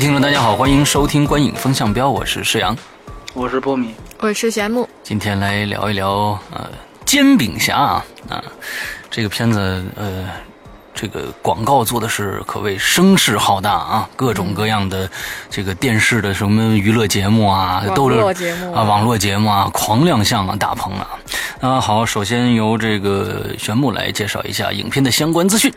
位听众，大家好，欢迎收听《观影风向标》，我是施阳，我是波米，我是玄木。今天来聊一聊呃，煎饼侠啊啊，这个片子呃。这个广告做的是可谓声势浩大啊，各种各样的这个电视的什么娱乐节目啊，都是啊网络节目啊狂亮相啊大棚啊。啊好，首先由这个玄木来介绍一下影片的相关资讯。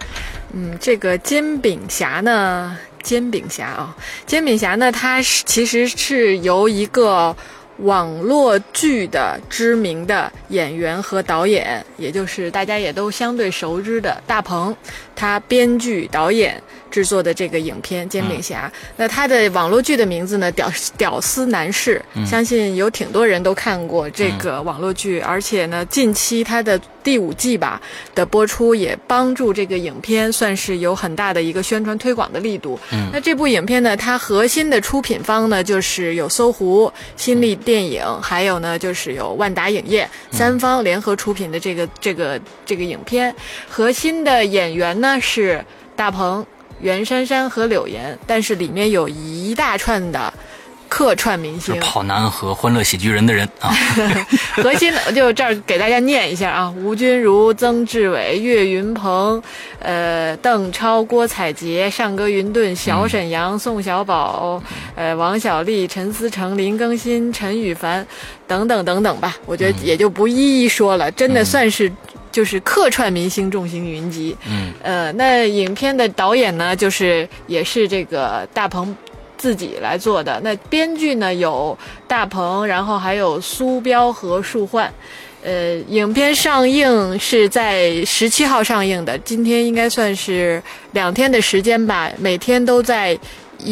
嗯，这个煎饼侠呢，煎饼侠啊，煎饼侠呢，它是其实是由一个。网络剧的知名的演员和导演，也就是大家也都相对熟知的大鹏，他编剧导演。制作的这个影片《煎饼侠》，那他的网络剧的名字呢？屌屌丝男士，相信有挺多人都看过这个网络剧，而且呢，近期他的第五季吧的播出，也帮助这个影片算是有很大的一个宣传推广的力度。那这部影片呢，它核心的出品方呢，就是有搜狐、新力电影，还有呢就是有万达影业三方联合出品的这个这个这个影片，核心的演员呢是大鹏。袁姗姗和柳岩，但是里面有一大串的客串明星，跑男和欢乐喜剧人的人啊。核心的就这儿给大家念一下啊：吴君如、曾志伟、岳云鹏、呃邓超、郭采洁、尚格云顿、小沈阳、宋小宝、呃王小利、陈思诚、林更新、陈羽凡等等等等吧。我觉得也就不一一说了，真的算是。就是客串明星众星云集，嗯，呃，那影片的导演呢，就是也是这个大鹏自己来做的。那编剧呢有大鹏，然后还有苏彪和树焕。呃，影片上映是在十七号上映的，今天应该算是两天的时间吧，每天都在。一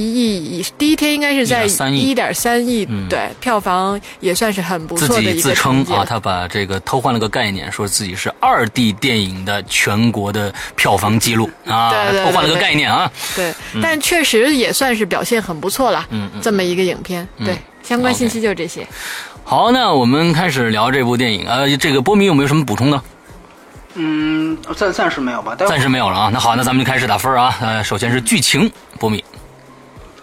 亿，第一天应该是在一点三亿，对，票房也算是很不错的一个自己自称啊，他把这个偷换了个概念，说自己是二 D 电影的全国的票房记录啊，偷换了个概念啊。对，但确实也算是表现很不错了。嗯，这么一个影片，对，相关信息就是这些。好，那我们开始聊这部电影呃，这个波米有没有什么补充呢？嗯，暂暂时没有吧，暂时没有了啊。那好，那咱们就开始打分啊。呃，首先是剧情，波米。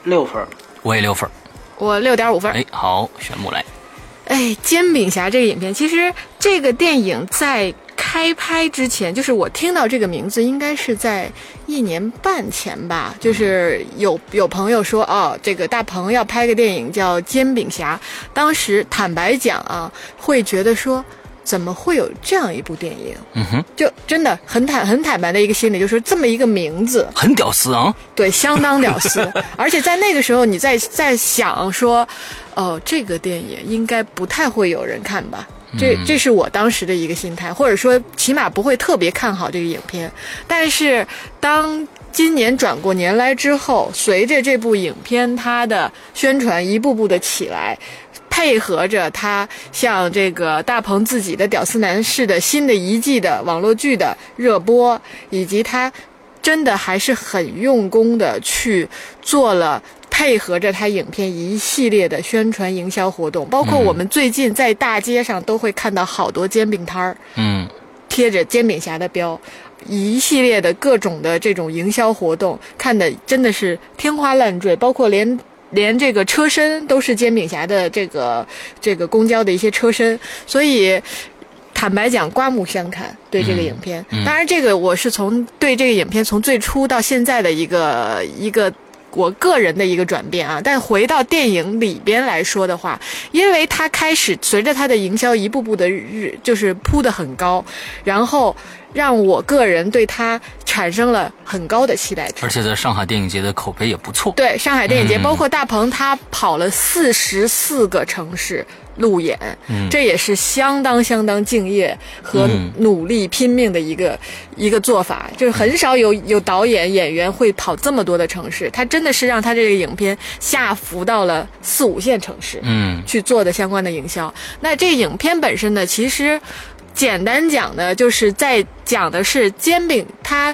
六分，我也六分，我六点五分。哎，好，选木来。哎，煎饼侠这个影片，其实这个电影在开拍之前，就是我听到这个名字，应该是在一年半前吧。就是有有朋友说，哦，这个大鹏要拍个电影叫《煎饼侠》，当时坦白讲啊，会觉得说。怎么会有这样一部电影？嗯哼，就真的很坦很坦白的一个心理，就是这么一个名字，很屌丝啊。对，相当屌丝。而且在那个时候，你在在想说，哦，这个电影应该不太会有人看吧？这这是我当时的一个心态，或者说起码不会特别看好这个影片。但是当今年转过年来之后，随着这部影片它的宣传一步步的起来。配合着他像这个大鹏自己的《屌丝男士》的新的一季的网络剧的热播，以及他真的还是很用功的去做了配合着他影片一系列的宣传营销活动，包括我们最近在大街上都会看到好多煎饼摊儿，嗯，贴着煎饼侠的标，一系列的各种的这种营销活动，看的真的是天花乱坠，包括连。连这个车身都是煎饼侠的这个这个公交的一些车身，所以坦白讲，刮目相看。对这个影片，当然这个我是从对这个影片从最初到现在的一个一个我个人的一个转变啊。但回到电影里边来说的话，因为它开始随着它的营销一步步的日就是铺的很高，然后让我个人对他。产生了很高的期待值。而且在上海电影节的口碑也不错。对上海电影节，嗯包括大鹏，他跑了四十四个城市路演，嗯这也是相当相当敬业和嗯努力拼命的一个、一个做法。就是很少有有导演演员会跑这么多的城市，他真的是让他这个影片下浮到了四五线城市。嗯去做的相关的营销。那这影片本身呢，其实简单讲呢，就是在讲的是煎饼他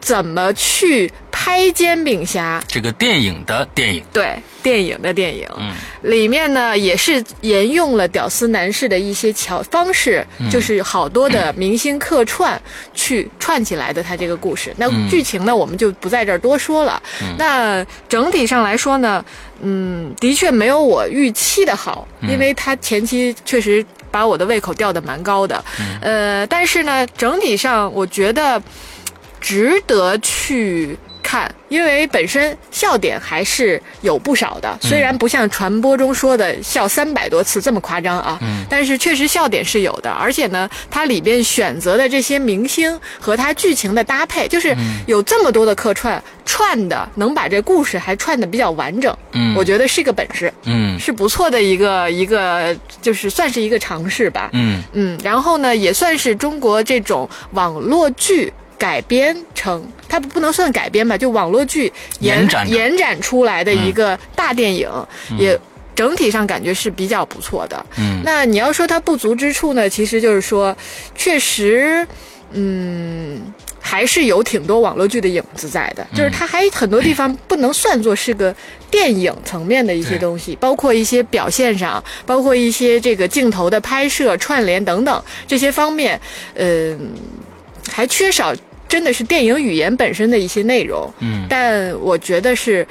怎么去拍煎饼侠。这个电影的电影，对电影的电影，嗯。里面呢也是沿用了屌丝男士的一些巧方式，嗯。就是好多的明星客串去串起来的他这个故事。那嗯。剧情呢，我们就不在这儿多说了。那整体上来说呢，嗯，的确没有我预期的好，嗯。因为他前期确实把我的胃口吊得蛮高的。嗯呃，但是呢，整体上我觉得值得去看，因为本身笑点还是有不少的，虽然不像传播中说的笑三百多次这么夸张啊，但是确实笑点是有的，而且呢，它里边选择的这些明星和它剧情的搭配，就是有这么多的客串串的，能把这故事还串的比较完整，嗯。我觉得是个本事，嗯。是不错的一个一个，就是算是一个尝试吧，嗯。嗯，然后呢，也算是中国这种网络剧改编成，它不不能算改编吧，就网络剧延延展延展出来的一个大电影，也整体上感觉是比较不错的。嗯。那你要说它不足之处呢，其实就是说，确实，嗯。还是有挺多网络剧的影子在的，就是它还很多地方不能算作是个电影层面的一些东西，包括一些表现上，包括一些这个镜头的拍摄、串联等等这些方面，嗯、还缺少真的是电影语言本身的一些内容。嗯但我觉得是，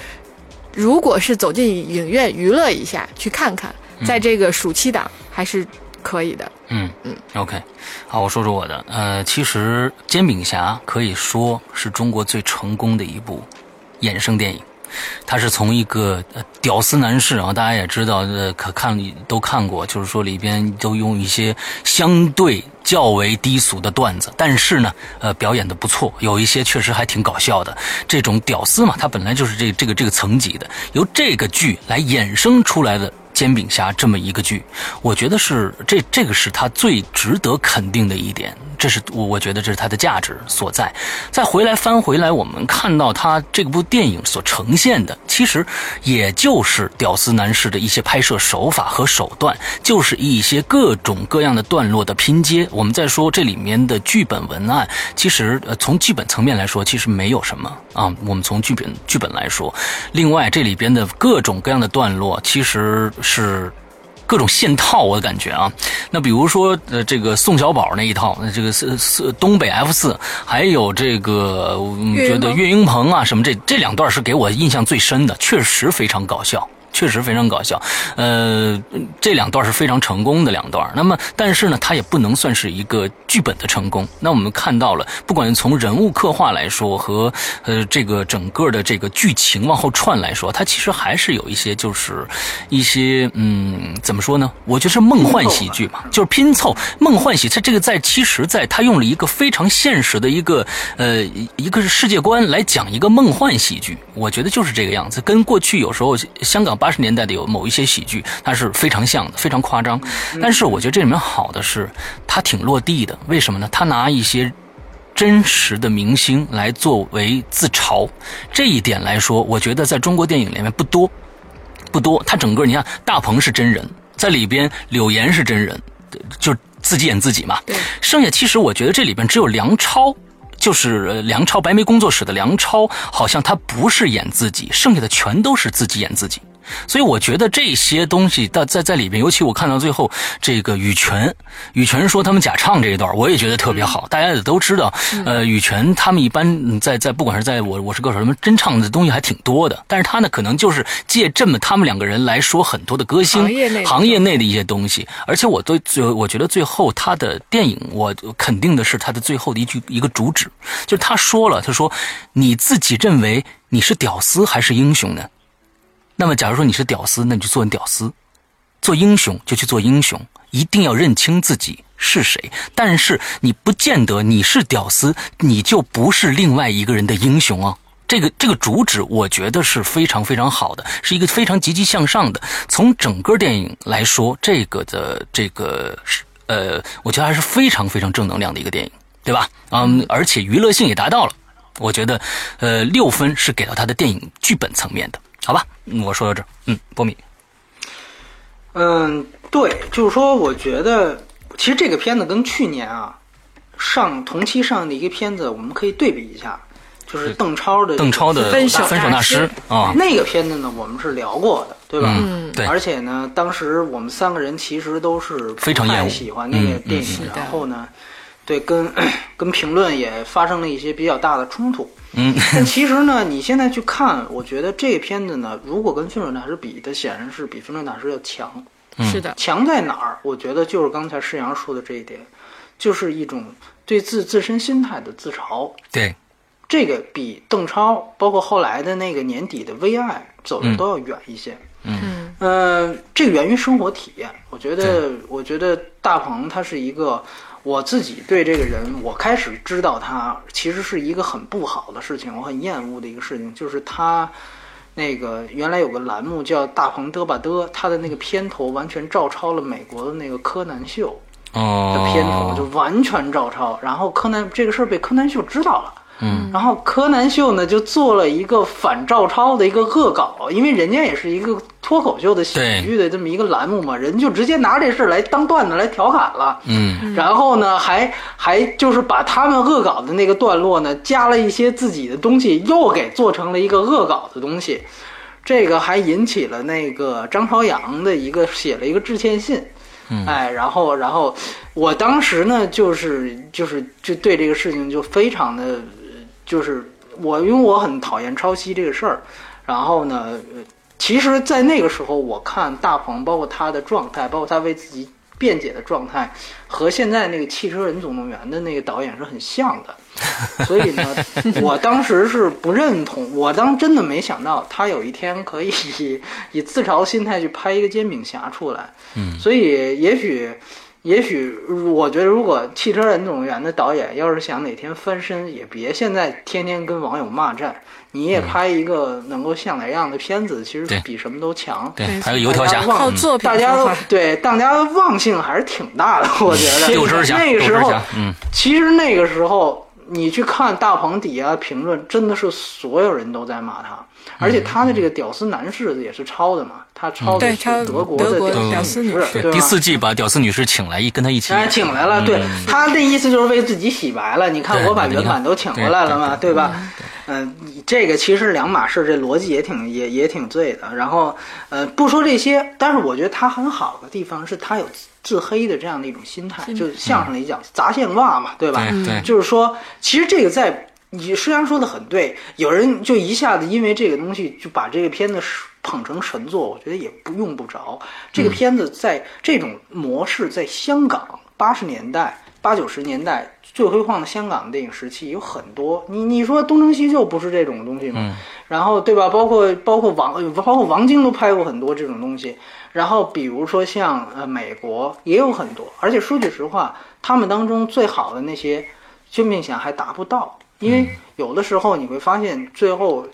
如果是走进影院娱乐一下，去看看，在这个暑期档还是可以的。嗯嗯，OK，好，我说说我的。呃，其实《煎饼侠》可以说是中国最成功的一部衍生电影。他是从一个屌丝男士啊，大家也知道，呃，可看都看过，就是说里边都用一些相对较为低俗的段子，但是呢，呃，表演的不错，有一些确实还挺搞笑的。这种屌丝嘛，他本来就是这这个这个层级的，由这个剧来衍生出来的。煎饼侠这么一个剧，我觉得是这这个是他最值得肯定的一点，这是我我觉得这是它的价值所在。再回来翻回来，我们看到他这部电影所呈现的，其实也就是屌丝男士的一些拍摄手法和手段，就是一些各种各样的段落的拼接。我们再说这里面的剧本文案，其实呃从剧本层面来说，其实没有什么啊。我们从剧本剧本来说，另外这里边的各种各样的段落，其实是。各种线套，我的感觉啊，那比如说呃，这个宋小宝那一套，那这个是是东北 F 四，还有这个觉得岳云鹏啊什么这这两段是给我印象最深的，确实非常搞笑。确实非常搞笑，呃，这两段是非常成功的两段。那么，但是呢，它也不能算是一个剧本的成功。那我们看到了，不管从人物刻画来说和呃这个整个的这个剧情往后串来说，它其实还是有一些就是一些嗯怎么说呢？我觉得是梦幻喜剧嘛，就是拼凑梦幻喜。它这个在其实在它用了一个非常现实的一个呃一个世界观来讲一个梦幻喜剧，我觉得就是这个样子，跟过去有时候香港。八十年代的有某一些喜剧，它是非常像的，非常夸张。但是我觉得这里面好的是，它挺落地的。为什么呢？它拿一些真实的明星来作为自嘲，这一点来说，我觉得在中国电影里面不多，不多。他整个你看，大鹏是真人，在里边柳岩是真人，就自己演自己嘛。对。剩下其实我觉得这里边只有梁超。就是梁超，白眉工作室的梁超，好像他不是演自己，剩下的全都是自己演自己。所以我觉得这些东西在在在里边，尤其我看到最后这个羽泉，羽泉说他们假唱这一段，我也觉得特别好。大家也都知道，呃，羽泉他们一般在在不管是在我我是歌手，他们真唱的东西还挺多的。但是他呢，可能就是借这么他们两个人来说很多的歌星行业内行业内的一些东西。而且我对最我觉得最后他的电影，我肯定的是他的最后的一句一个主旨，就是他说了，他说你自己认为你是屌丝还是英雄呢？那么，假如说你是屌丝，那你就做屌丝；做英雄就去做英雄，一定要认清自己是谁。但是你不见得你是屌丝，你就不是另外一个人的英雄啊。这个这个主旨，我觉得是非常非常好的，是一个非常积极向上的。从整个电影来说，这个的这个是呃，我觉得还是非常非常正能量的一个电影，对吧？嗯，而且娱乐性也达到了。我觉得，呃，六分是给到他的电影剧本层面的，好吧？我说到这儿，嗯，波米，嗯，对，就是说，我觉得其实这个片子跟去年啊上同期上的一个片子，我们可以对比一下，就是邓超的邓超的分手分手大师啊，那个片子呢，我们是聊过的，对吧？嗯，对，而且呢，当时我们三个人其实都是非常喜欢那个电影，嗯嗯然后呢，对，跟 跟评论也发生了一些比较大的冲突。嗯，但其实呢，你现在去看，我觉得这个片子呢，如果跟《分手大师》比，它显然是比《分手大师》要强。是的，强在哪儿？我觉得就是刚才世阳说的这一点，就是一种对自自身心态的自嘲。对，这个比邓超，包括后来的那个年底的《微爱》走的都要远一些。嗯呃，这个源于生活体验。我觉得，我觉得大鹏他是一个，我自己对这个人，我开始知道他其实是一个很不好的事情，我很厌恶的一个事情，就是他那个原来有个栏目叫《大鹏嘚吧嘚》，他的那个片头完全照抄了美国的那个柯南秀的哦，片头，就完全照抄。然后柯南这个事儿被柯南秀知道了。嗯，然后柯南秀呢就做了一个反照抄的一个恶搞，因为人家也是一个脱口秀的喜剧的这么一个栏目嘛，人就直接拿这事儿来当段子来调侃了。嗯，然后呢，还还就是把他们恶搞的那个段落呢，加了一些自己的东西，又给做成了一个恶搞的东西。这个还引起了那个张朝阳的一个写了一个致歉信。嗯哎，然后，然后，我当时呢，就是就是就对这个事情就非常的，呃就是我因为我很讨厌抄袭这个事儿，然后呢，呃其实，在那个时候，我看大鹏，包括他的状态，包括他为自己辩解的状态，和现在那个《汽车人总动员》的那个导演是很像的。所以呢，我当时是不认同，我当真的没想到他有一天可以以 以自嘲心态去拍一个煎饼侠出来。嗯，所以也许。也许我觉得，如果《汽车人总动员》的导演要是想哪天翻身，也别现在天天跟网友骂战，你也拍一个能够像点样的片子，其实比什么都强。对，还有油条侠大家，忘靠作品大家都对大家的忘性还是挺大的，我觉得。那个时候其实那个时候你去看大鹏底下评论，真的是所有人都在骂他，而且他的这个屌丝男士也是抄的嘛，他抄的是德国的屌丝女士，第四季把屌丝女士请来，一跟他一起，哎，请来了，对他的意思就是为自己洗白了。你看，我把原版都请回来了嘛，对对吧？嗯，这个其实两码事，这逻辑也挺也也挺对的。然后，呃，不说这些，但是我觉得他很好的地方是他有自自黑的这样的一种心态，就相声里讲砸线袜嘛，对吧？对对就是说，其实这个在你虽然说的很对，有人就一下子因为这个东西就把这个片子捧成神作，我觉得也不用不着。这个片子在这种模式在香港八十年代、八九十年代最辉煌的香港电影时期有很多。你你说《东成西就》不是这种东西吗？嗯然后对吧？包括包括王包括王晶都拍过很多这种东西。然后比如说像呃美国也有很多，而且说句实话，他们当中最好的那些煎饼侠还达不到，因为有的时候你会发现最后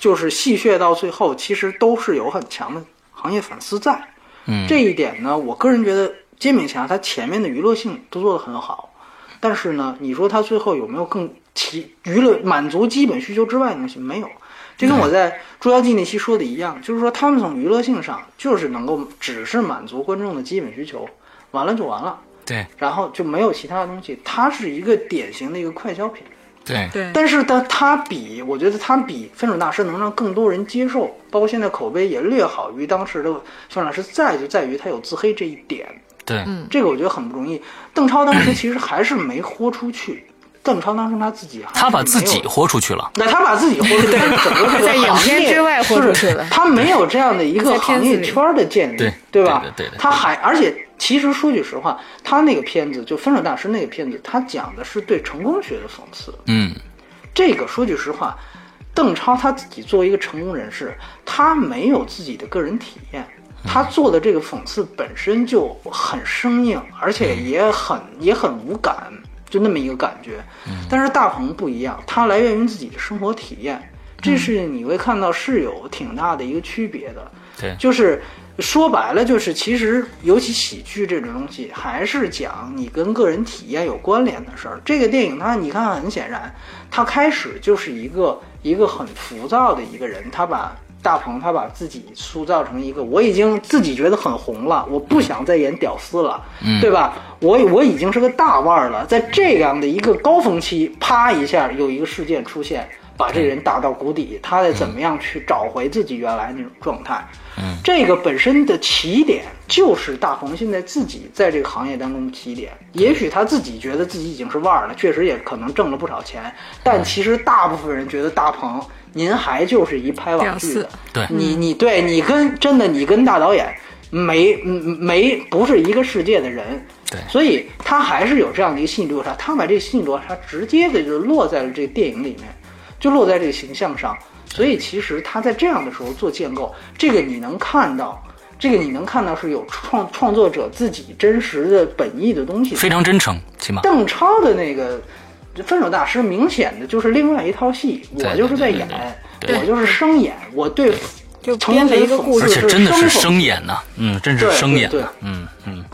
就是戏谑到最后，其实都是有很强的行业反思在。嗯，这一点呢，我个人觉得煎饼侠它前面的娱乐性都做得很好，但是呢，你说它最后有没有更其娱乐满足基本需求之外的东西？没有。就跟我在《捉妖记》那期说的一样，就是说他们从娱乐性上就是能够只是满足观众的基本需求，完了就完了，对然后就没有其他的东西。它是一个典型的一个快消品。对对，但是它，它比我觉得它比《分手大师》能让更多人接受，包括现在口碑也略好于当时的《分手大师》，在就在于它有自黑这一点，对，嗯这个我觉得很不容易。邓超当时其实还是没豁出去，邓超当时他自己他把自己豁出去了，那他把自己豁出去，整个这个在影片行业之外豁出去了就是他没有这样的一个行业圈的建立，对吧？对的对对的他还而且其实说句实话，他那个片子就《分手大师》那个片子，他讲的是对成功学的讽刺。嗯，这个说句实话，邓超他自己作为一个成功人士，他没有自己的个人体验。他做的这个讽刺本身就很生硬，而且也很也很无感，就那么一个感觉。但是大鹏不一样，他来源于自己的生活体验，这是你会看到是有挺大的一个区别的。对，就是说白了，就是其实尤其喜剧这种东西，还是讲你跟个人体验有关联的事儿。这个电影它，你看，很显然，它开始就是一个一个很浮躁的一个人，他把大鹏他把自己塑造成一个，我已经自己觉得很红了，我不想再演屌丝了，对吧？我我已经是个大腕儿了，在这样的一个高峰期，啪一下有一个事件出现。把这人打到谷底，他得怎么样去找回自己原来那种状态？嗯，这个本身的起点就是大鹏现在自己在这个行业当中的起点。也许他自己觉得自己已经是腕儿了，确实也可能挣了不少钱，但其实大部分人觉得大鹏，您还就是一拍网剧的。对你，你对你跟真的你跟大导演没没不是一个世界的人。对，所以他还是有这样的一个心理落差。他把这个心理落差直接的就落在了这个电影里面。就落在这个形象上，所以其实他在这样的时候做建构，这个你能看到，这个你能看到是有创创作者自己真实的本意的东西，非常真诚，起码。邓超的那个分手大师，明显的就是另外一套戏，我就是在演，我就是生演，我对，就编了一个故事，而且真的是生演呐，嗯，真是生演，对，嗯嗯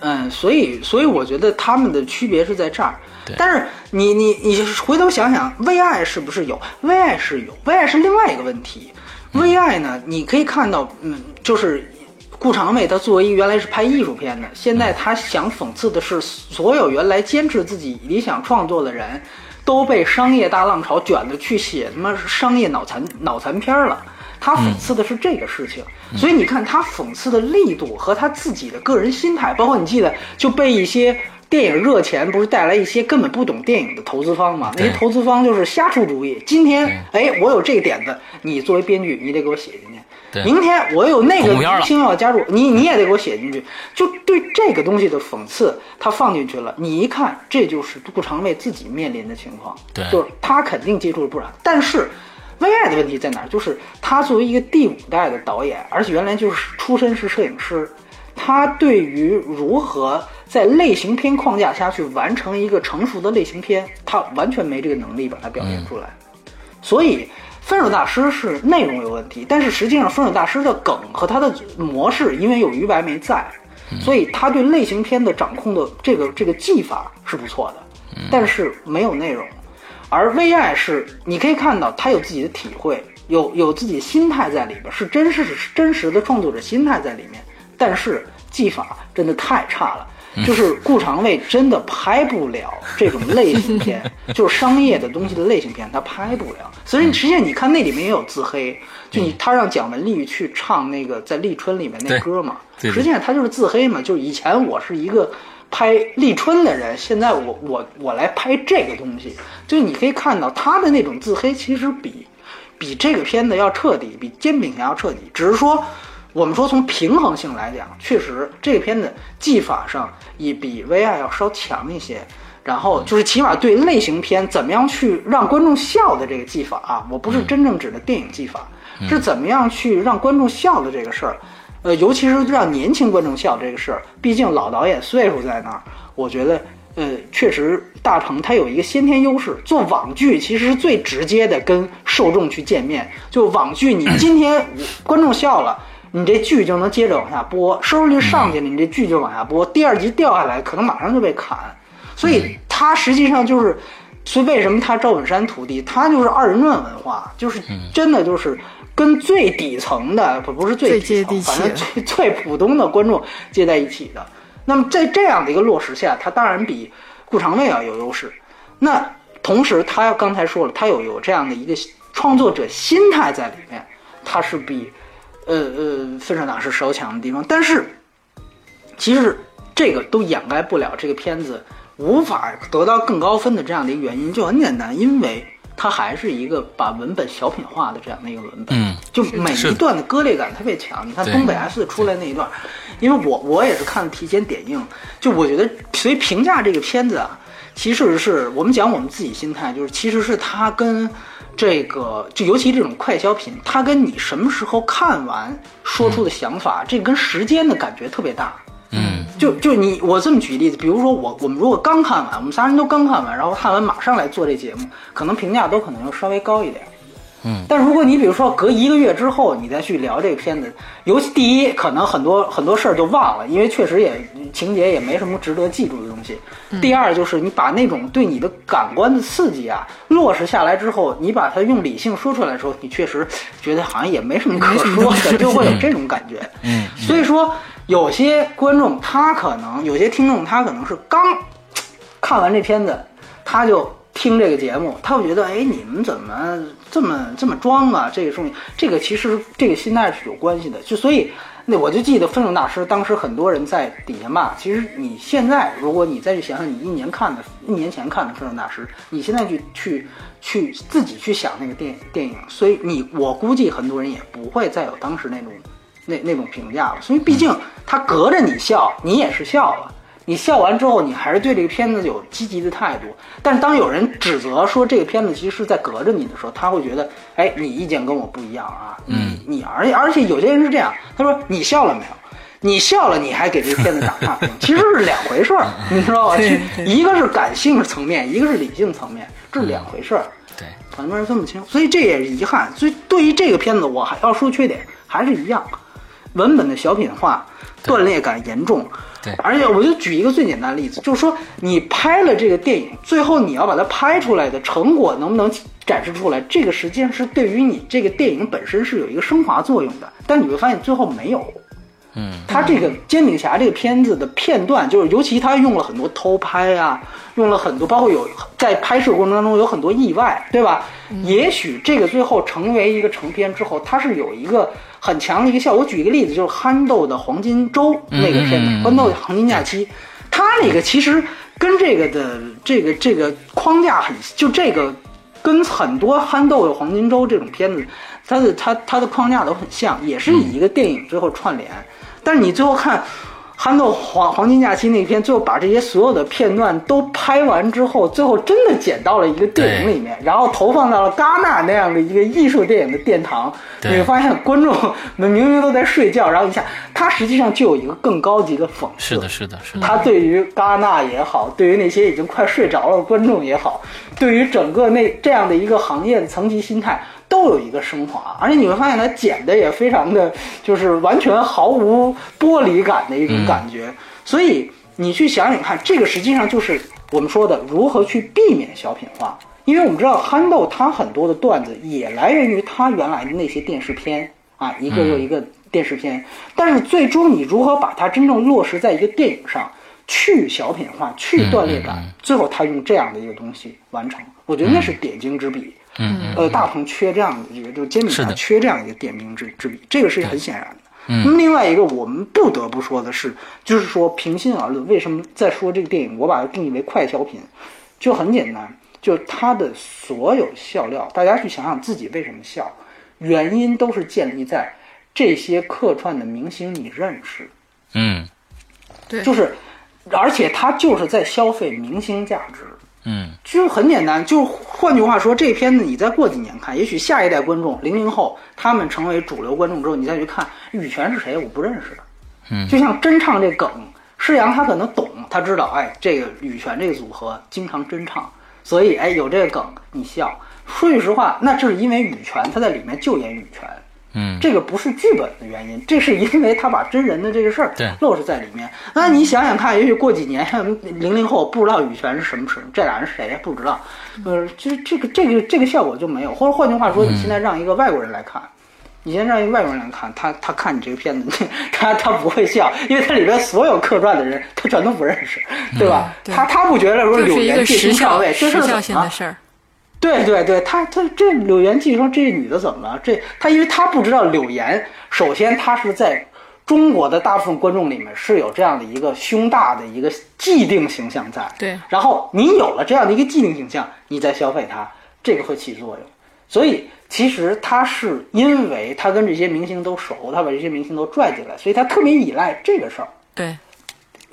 嗯，所以所以我觉得他们的区别是在这儿。但是你你你回头想想，微爱是不是有？微爱是有，微爱是另外一个问题。微爱呢，你可以看到，嗯，就是顾长卫他作为一个原来是拍艺术片的，现在他想讽刺的是，所有原来坚持自己理想创作的人，都被商业大浪潮卷的去写什么商业脑残脑残片了。他讽刺的是这个事情，所以你看他讽刺的力度和他自己的个人心态，包括你记得就被一些。电影热钱不是带来一些根本不懂电影的投资方吗？那些投资方就是瞎出主意。今天，哎，我有这个点子，你作为编剧，你得给我写进去。明天我有那个明星要加入，你你也得给我写进去。就对这个东西的讽刺，他放进去了。你一看，这就是顾长卫自己面临的情况。对，就是他肯定接触了不少。但是，微爱的问题在哪儿？就是他作为一个第五代的导演，而且原来就是出身是摄影师，他对于如何。在类型片框架下去完成一个成熟的类型片，他完全没这个能力把它表现出来。所以，《分手大师》是内容有问题，但是实际上，《分手大师》的梗和他的模式，因为有于白没在，所以他对类型片的掌控的这个这个技法是不错的，但是没有内容。而《VI》是你可以看到他有自己的体会，有有自己的心态在里边，是真实是真实的创作者心态在里面，但是技法真的太差了。就是顾长卫真的拍不了这种类型片，就是商业的东西的类型片，他拍不了。所以实际上你看那里面也有自黑，就你他让蒋雯丽去唱那个在《立春》里面那歌嘛，实际上他就是自黑嘛。就是以前我是一个拍《立春》的人，现在我我我来拍这个东西，就你可以看到他的那种自黑，其实比比这个片子要彻底，比《煎饼侠》要彻底，只是说。我们说从平衡性来讲，确实这个片子技法上也比《VR》要稍强一些。然后就是起码对类型片怎么样去让观众笑的这个技法啊，我不是真正指的电影技法，是怎么样去让观众笑的这个事儿。呃，尤其是让年轻观众笑这个事儿，毕竟老导演岁数在那儿，我觉得呃，确实大鹏他有一个先天优势，做网剧其实是最直接的跟受众去见面。就网剧，你今天 观众笑了。你这剧就能接着往下播，收视率上去了，你这剧就往下播。第二集掉下来，可能马上就被砍。所以他实际上就是，所以为什么他赵本山徒弟，他就是二人转文化，就是真的就是跟最底层的不不是最底层，反正最最普通的观众接在一起的。那么在这样的一个落实下，他当然比顾长卫要有优势。那同时，他刚才说了，他有有这样的一个创作者心态在里面，他是比。呃呃，分手党是稍强的地方，但是其实这个都掩盖不了这个片子无法得到更高分的这样的一个原因，就很简单，因为它还是一个把文本小品化的这样的一个文本，嗯，就每一段的割裂感特别强。你看东北 S 出来那一段，因为我我也是看提前点映，就我觉得所以评价这个片子啊，其实是我们讲我们自己心态，就是其实是它跟这个，就尤其这种快消品，它跟你什么时候看完说出的想法，这跟时间的感觉特别大。嗯就就你我这么举例子，比如说我我们如果刚看完，我们仨人都刚看完，然后看完马上来做这节目，可能评价都可能要稍微高一点。嗯，但如果你比如说隔一个月之后你再去聊这个片子，尤其第一可能很多很多事儿就忘了，因为确实也情节也没什么值得记住的东西。第二就是你把那种对你的感官的刺激啊落实下来之后，你把它用理性说出来的时候，你确实觉得好像也没什么可说的，就会有这种感觉。嗯，所以说有些观众他可能有些听众他可能是刚看完这片子，他就听这个节目，他会觉得，哎，你们怎么这么这么装啊？这个东西，这个其实这个心态是有关系的。就所以，那我就记得分手大师当时很多人在底下骂。其实你现在，如果你再去想想你一年看的、一年前看的分手大师，你现在去去去自己去想那个电电影，所以你我估计很多人也不会再有当时那种那那种评价了。所以毕竟他隔着你笑，你也是笑了。你笑完之后，你还是对这个片子有积极的态度。但是当有人指责说这个片子其实是在隔着你的时候，他会觉得，哎，你意见跟我不一样啊。嗯，你而且而且有些人是这样，他说你笑了没有？你笑了，你还给这个片子打差评，其实是两回事儿，你知道吧？一个是感性层面，一个是理性层面，这是两回事儿。对，很多人分不清，所以这也是遗憾。所以对于这个片子，我还要说缺点，还是一样，文本的小品化，断裂感严重。对而且我就举一个最简单的例子，就是说你拍了这个电影，最后你要把它拍出来的成果能不能展示出来，这个实际上是对于你这个电影本身是有一个升华作用的。但你会发现最后没有。嗯，他这个《煎饼侠》这个片子的片段，就是尤其他用了很多偷拍啊，用了很多，包括有在拍摄过程当中有很多意外，对吧？也许这个最后成为一个成片之后，它是有一个很强的一个效果。我举一个例子，就是憨豆的黄金周那个片子，憨豆的黄金假期，它那个其实跟这个的这个这个框架很，就这个跟很多憨豆的黄金周这种片子，它的它它的框架都很像，也是以一个电影最后串联。但是你最后看《憨豆黄黄金假期》那篇，最后把这些所有的片段都拍完之后，最后真的剪到了一个电影里面，然后投放到了戛纳那样的一个艺术电影的殿堂。你会发现观众们明明都在睡觉，然后一下，它实际上就有一个更高级的讽刺。是的，是的，是的，他对于戛纳也好，对于那些已经快睡着了的观众也好，对于整个那这样的一个行业的层级心态，都有一个升华。而且你会发现他剪的也非常的，就是完全毫无剥离感的一种感觉。所以你去想想看，这个实际上就是我们说的如何去避免小品化。因为我们知道憨豆他很多的段子也来源于他原来的那些电视片啊，一个又一个电视片。但是最终你如何把它真正落实在一个电影上，去小品化，去断裂感，最后他用这样的一个东西完成，我觉得那是点睛之笔。嗯呃，大鹏缺这样的一个，就是煎饼侠缺这样一个点名之之笔，这个是很显然的。嗯。那么另外一个我们不得不说的是，就是说平心而论，为什么在说这个电影，我把它定义为快消品，就很简单，就它的所有笑料，大家去想想自己为什么笑，原因都是建立在这些客串的明星你认识，嗯。对，就是，而且他就是在消费明星价值。嗯就是很简单，就是换句话说，这片子你再过几年看，也许下一代观众零零后他们成为主流观众之后，你再去看羽泉是谁，我不认识的。嗯就像真唱这梗，施洋他可能懂，他知道，哎，这个羽泉这个组合经常真唱，所以哎有这个梗你笑。说句实话，那这是因为羽泉他在里面就演羽泉，嗯，这个不是剧本的原因，这是因为他把真人的这个事儿对落实在里面。那你想想看，也许过几年，零零后不知道羽泉是什么人，这俩人是谁不知道，呃，这这个这个这个效果就没有。或者换句话说，你现在让一个外国人来看。你先让一个外国人来看，他他看你这个片子，他他不会笑，因为他里边所有客串的人，他全都不认识，对吧？对他他不觉得说柳就是一个岩借时效位，这事时效儿怎么。对对对，他他这柳岩记说这女的怎么了？这他因为他不知道柳岩，首先她是在中国的大部分观众里面是有这样的一个胸大的一个既定形象在，对然后你有了这样的一个既定形象，你再消费它，这个会起作用。所以其实他是因为他跟这些明星都熟，他把这些明星都拽进来，所以他特别依赖这个事儿。对，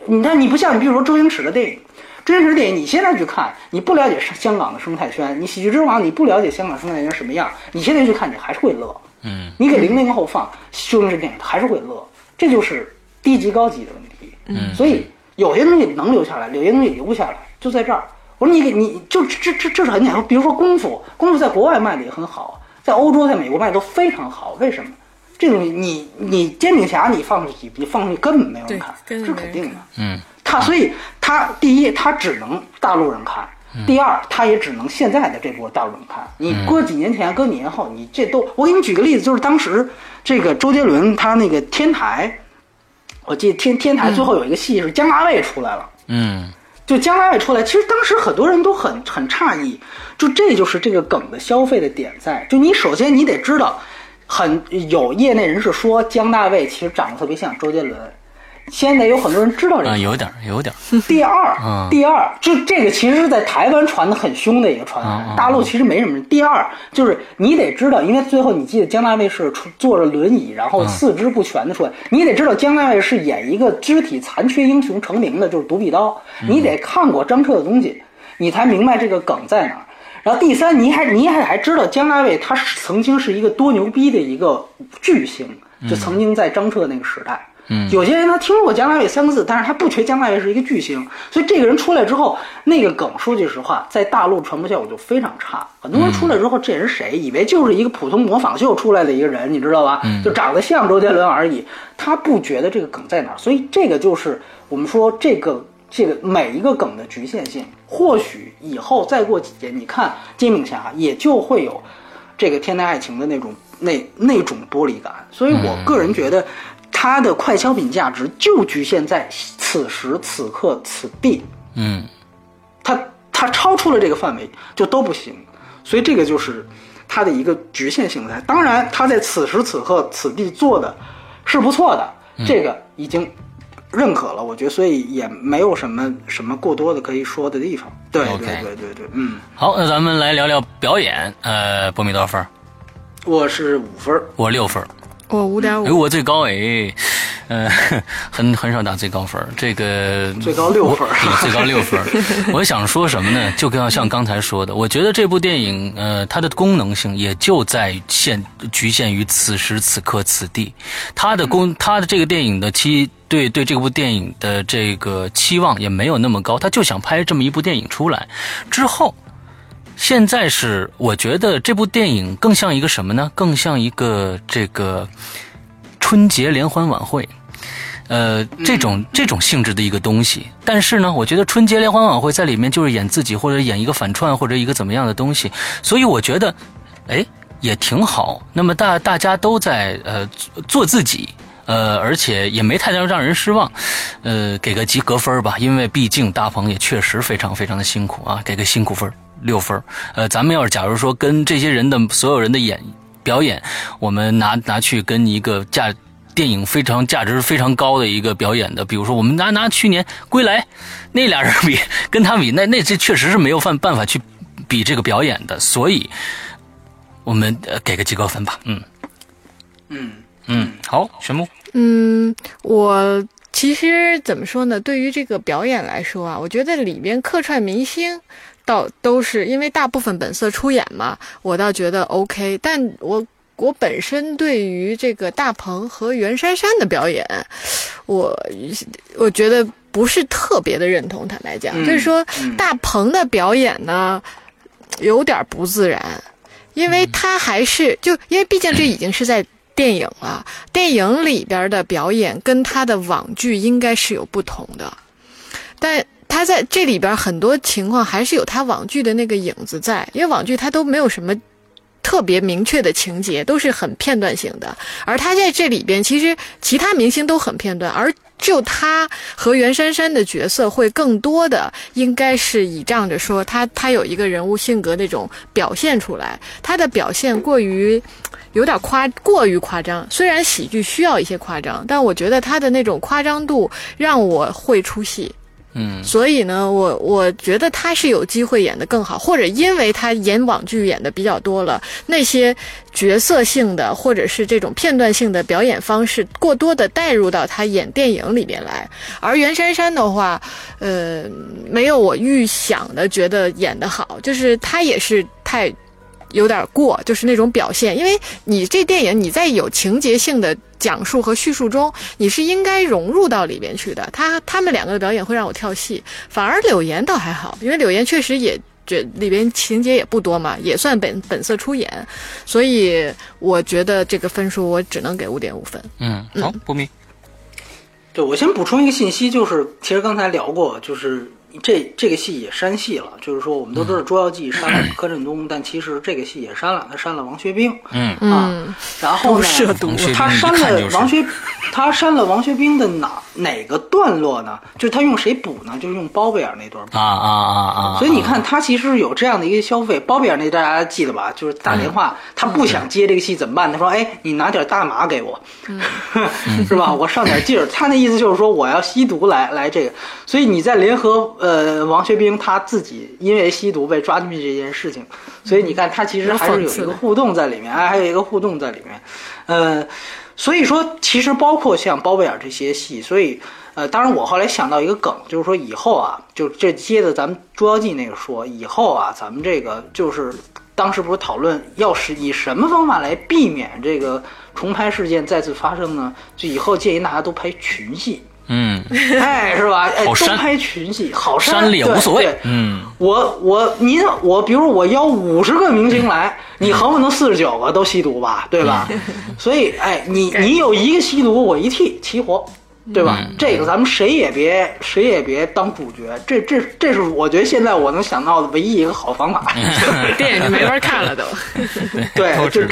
你看，你不像你比如说周星驰的电影，真实电影你现在去看，你不了解香港的生态圈，你喜剧之王你不了解香港生态圈什么样，你现在去看你还是会乐。嗯，你给零零后放修真式电影，还是会乐，这就是低级高级的问题。嗯所以有些东西能留下来，有些东西留不下来，就在这儿。我说你给你就这这这是很简单，比如说功夫，功夫在国外卖的也很好，在欧洲、在美国卖都非常好，为什么？这东西你你煎饼侠你放出去，你放出去根本没有人看，这是肯定的他所以他第一他只能大陆人看，第二他也只能现在的这波大陆人看。你搁几年前，搁几年后，你这都我给你举个例子，就是当时这个周杰伦他那个天台，我记得天天台最后有一个戏是姜大卫出来了。嗯。就姜大卫出来，其实当时很多人都很很诧异，就这就是这个梗的消费的点在，就你首先你得知道，很有业内人士说姜大卫其实长得特别像周杰伦，现在有很多人知道这个啊，有点有点，第二嗯，第二，就这个其实是在台湾传的很凶的一个传闻嗯，大陆其实没什么人。第二就是你得知道，因为最后你记得姜大卫是出坐着轮椅，然嗯后四肢不全的出来，你得知道姜大卫是演一个肢体残缺英雄成名的，就是独臂刀。嗯你得看过张彻的东西，你才明白这个梗在哪儿。然后第三，你还你还还知道姜大卫他是曾经是一个多牛逼的一个巨星，就曾经在张彻那个时代。嗯有些人他听说过姜大卫三个字，但是他不觉得姜大卫是一个巨星，所以这个人出来之后，那个梗说句实话，在大陆传播效果就非常差。很多人出来之后，这人谁？以为就是一个普通模仿秀出来的一个人，你知道吧？就长得像周杰伦而已，他不觉得这个梗在哪儿。所以这个就是我们说这个这个每一个梗的局限性。或许以后再过几年，你看《煎饼侠》也就会有这个天台爱情的那种那那种玻璃感。所以我个人觉得。它的快消品价值就局限在此时此刻此地，嗯它它超出了这个范围就都不行，所以这个就是它的一个局限性在。当然，它在此时此刻此地做的是不错的，这个已经认可了，我觉得，所以也没有什么什么过多的可以说的地方。对对对对对，嗯，好，那咱们来聊聊表演。呃，波米多少分？我是五分，我六分儿。我五点哎，五，我最高哎，呃，很很少打最高分儿，这个最高六分儿最高六分儿。我想说什么呢？就跟像刚才说的，我觉得这部电影，呃，它的功能性也就在限局限于此时此刻此地，它的功，它的这个电影的期。对对，这部电影的这个期望也没有那么高，他就想拍这么一部电影出来。之后，现在是我觉得这部电影更像一个什么呢？更像一个这个春节联欢晚会，呃，这种这种性质的一个东西。但是呢，我觉得春节联欢晚会在里面就是演自己，或者演一个反串，或者一个怎么样的东西。所以我觉得，哎，也挺好。那么大大家都在呃做做自己。呃，而且也没太让让人失望，呃，给个及格分吧，因为毕竟大鹏也确实非常非常的辛苦啊，给个辛苦分六分。呃，咱们要是假如说跟这些人的所有人的演表演，我们拿拿去跟一个价电影非常价值非常高的一个表演的，比如说我们拿拿去年《归来》那俩人比，跟他比，那那这确实是没有办办法去比这个表演的，所以我们呃给个及格分吧，嗯嗯嗯，好，玄木。嗯，我其实怎么说呢？对于这个表演来说啊，我觉得里边客串明星倒都是因为大部分本色出演嘛，我倒觉得 OK。但我我本身对于这个大鹏和袁姗姗的表演，我我觉得不是特别的认同。坦白讲，嗯就是说嗯大鹏的表演呢，有点不自然，因为他还是就因为毕竟这已经是在。电影了，电影里边的表演跟他的网剧应该是有不同的，但他在这里边很多情况还是有他网剧的那个影子在，因为网剧它都没有什么特别明确的情节，都是很片段性的，而他在这里边其实其他明星都很片段，而就他和袁姗姗的角色会更多的应该是倚仗着说他他有一个人物性格那种表现出来，他的表现过于。有点夸过于夸张，虽然喜剧需要一些夸张，但我觉得他的那种夸张度让我会出戏。嗯所以呢，我我觉得他是有机会演得更好，或者因为他演网剧演的比较多了，那些角色性的或者是这种片段性的表演方式，过多的带入到他演电影里面来。而袁姗姗的话，呃，没有我预想的觉得演得好，就是他也是太。有点过，就是那种表现，因为你这电影你在有情节性的讲述和叙述中，你是应该融入到里边去的。他他们两个的表演会让我跳戏，反而柳岩倒还好，因为柳岩确实也这里边情节也不多嘛，也算本本色出演，所以我觉得这个分数我只能给五点五分。嗯，好，不迷，对，我先补充一个信息，就是其实刚才聊过，就是这这个戏也删戏了，就是说我们都知道《捉妖记》删了 柯震东，但其实这个戏也删了，他删了王学兵。嗯啊，然后呢，他删了王学，他删了王学兵的哪哪个段落呢？就是他用谁补呢？就是用包贝尔那段补。啊啊啊啊！所以你看，他其实有这样的一个消费。包贝尔那大家记得吧？就是打电话，他不想接这个戏怎么办？他说：“哎，你拿点大麻给我，是吧？我上点劲儿。”他那意思就是说，我要吸毒来来这个。所以你在联合呃王学兵他自己因为吸毒被抓进去这件事情，所以你看他其实还是有一个互动在里面，哎，还有一个互动在里面，呃，所以说其实包括像包贝尔这些戏，所以。呃，当然，我后来想到一个梗，就是说以后啊，就这接着咱们《捉妖记》那个说，以后啊，咱们这个就是当时不是讨论要是以什么方法来避免这个重拍事件再次发生呢？就以后建议大家都拍群戏，嗯，哎，是吧？哎，都拍群戏，好删也无所谓。嗯，我我您我，比如我邀五十个明星来，你横不能四十九个都吸毒吧，对吧？所以，哎，你你有一个吸毒，我一替齐活，对吧？嗯这个咱们谁也别谁也别当主角，这这这是我觉得现在我能想到的唯一一个好方法。电影就没法看了都。对，都只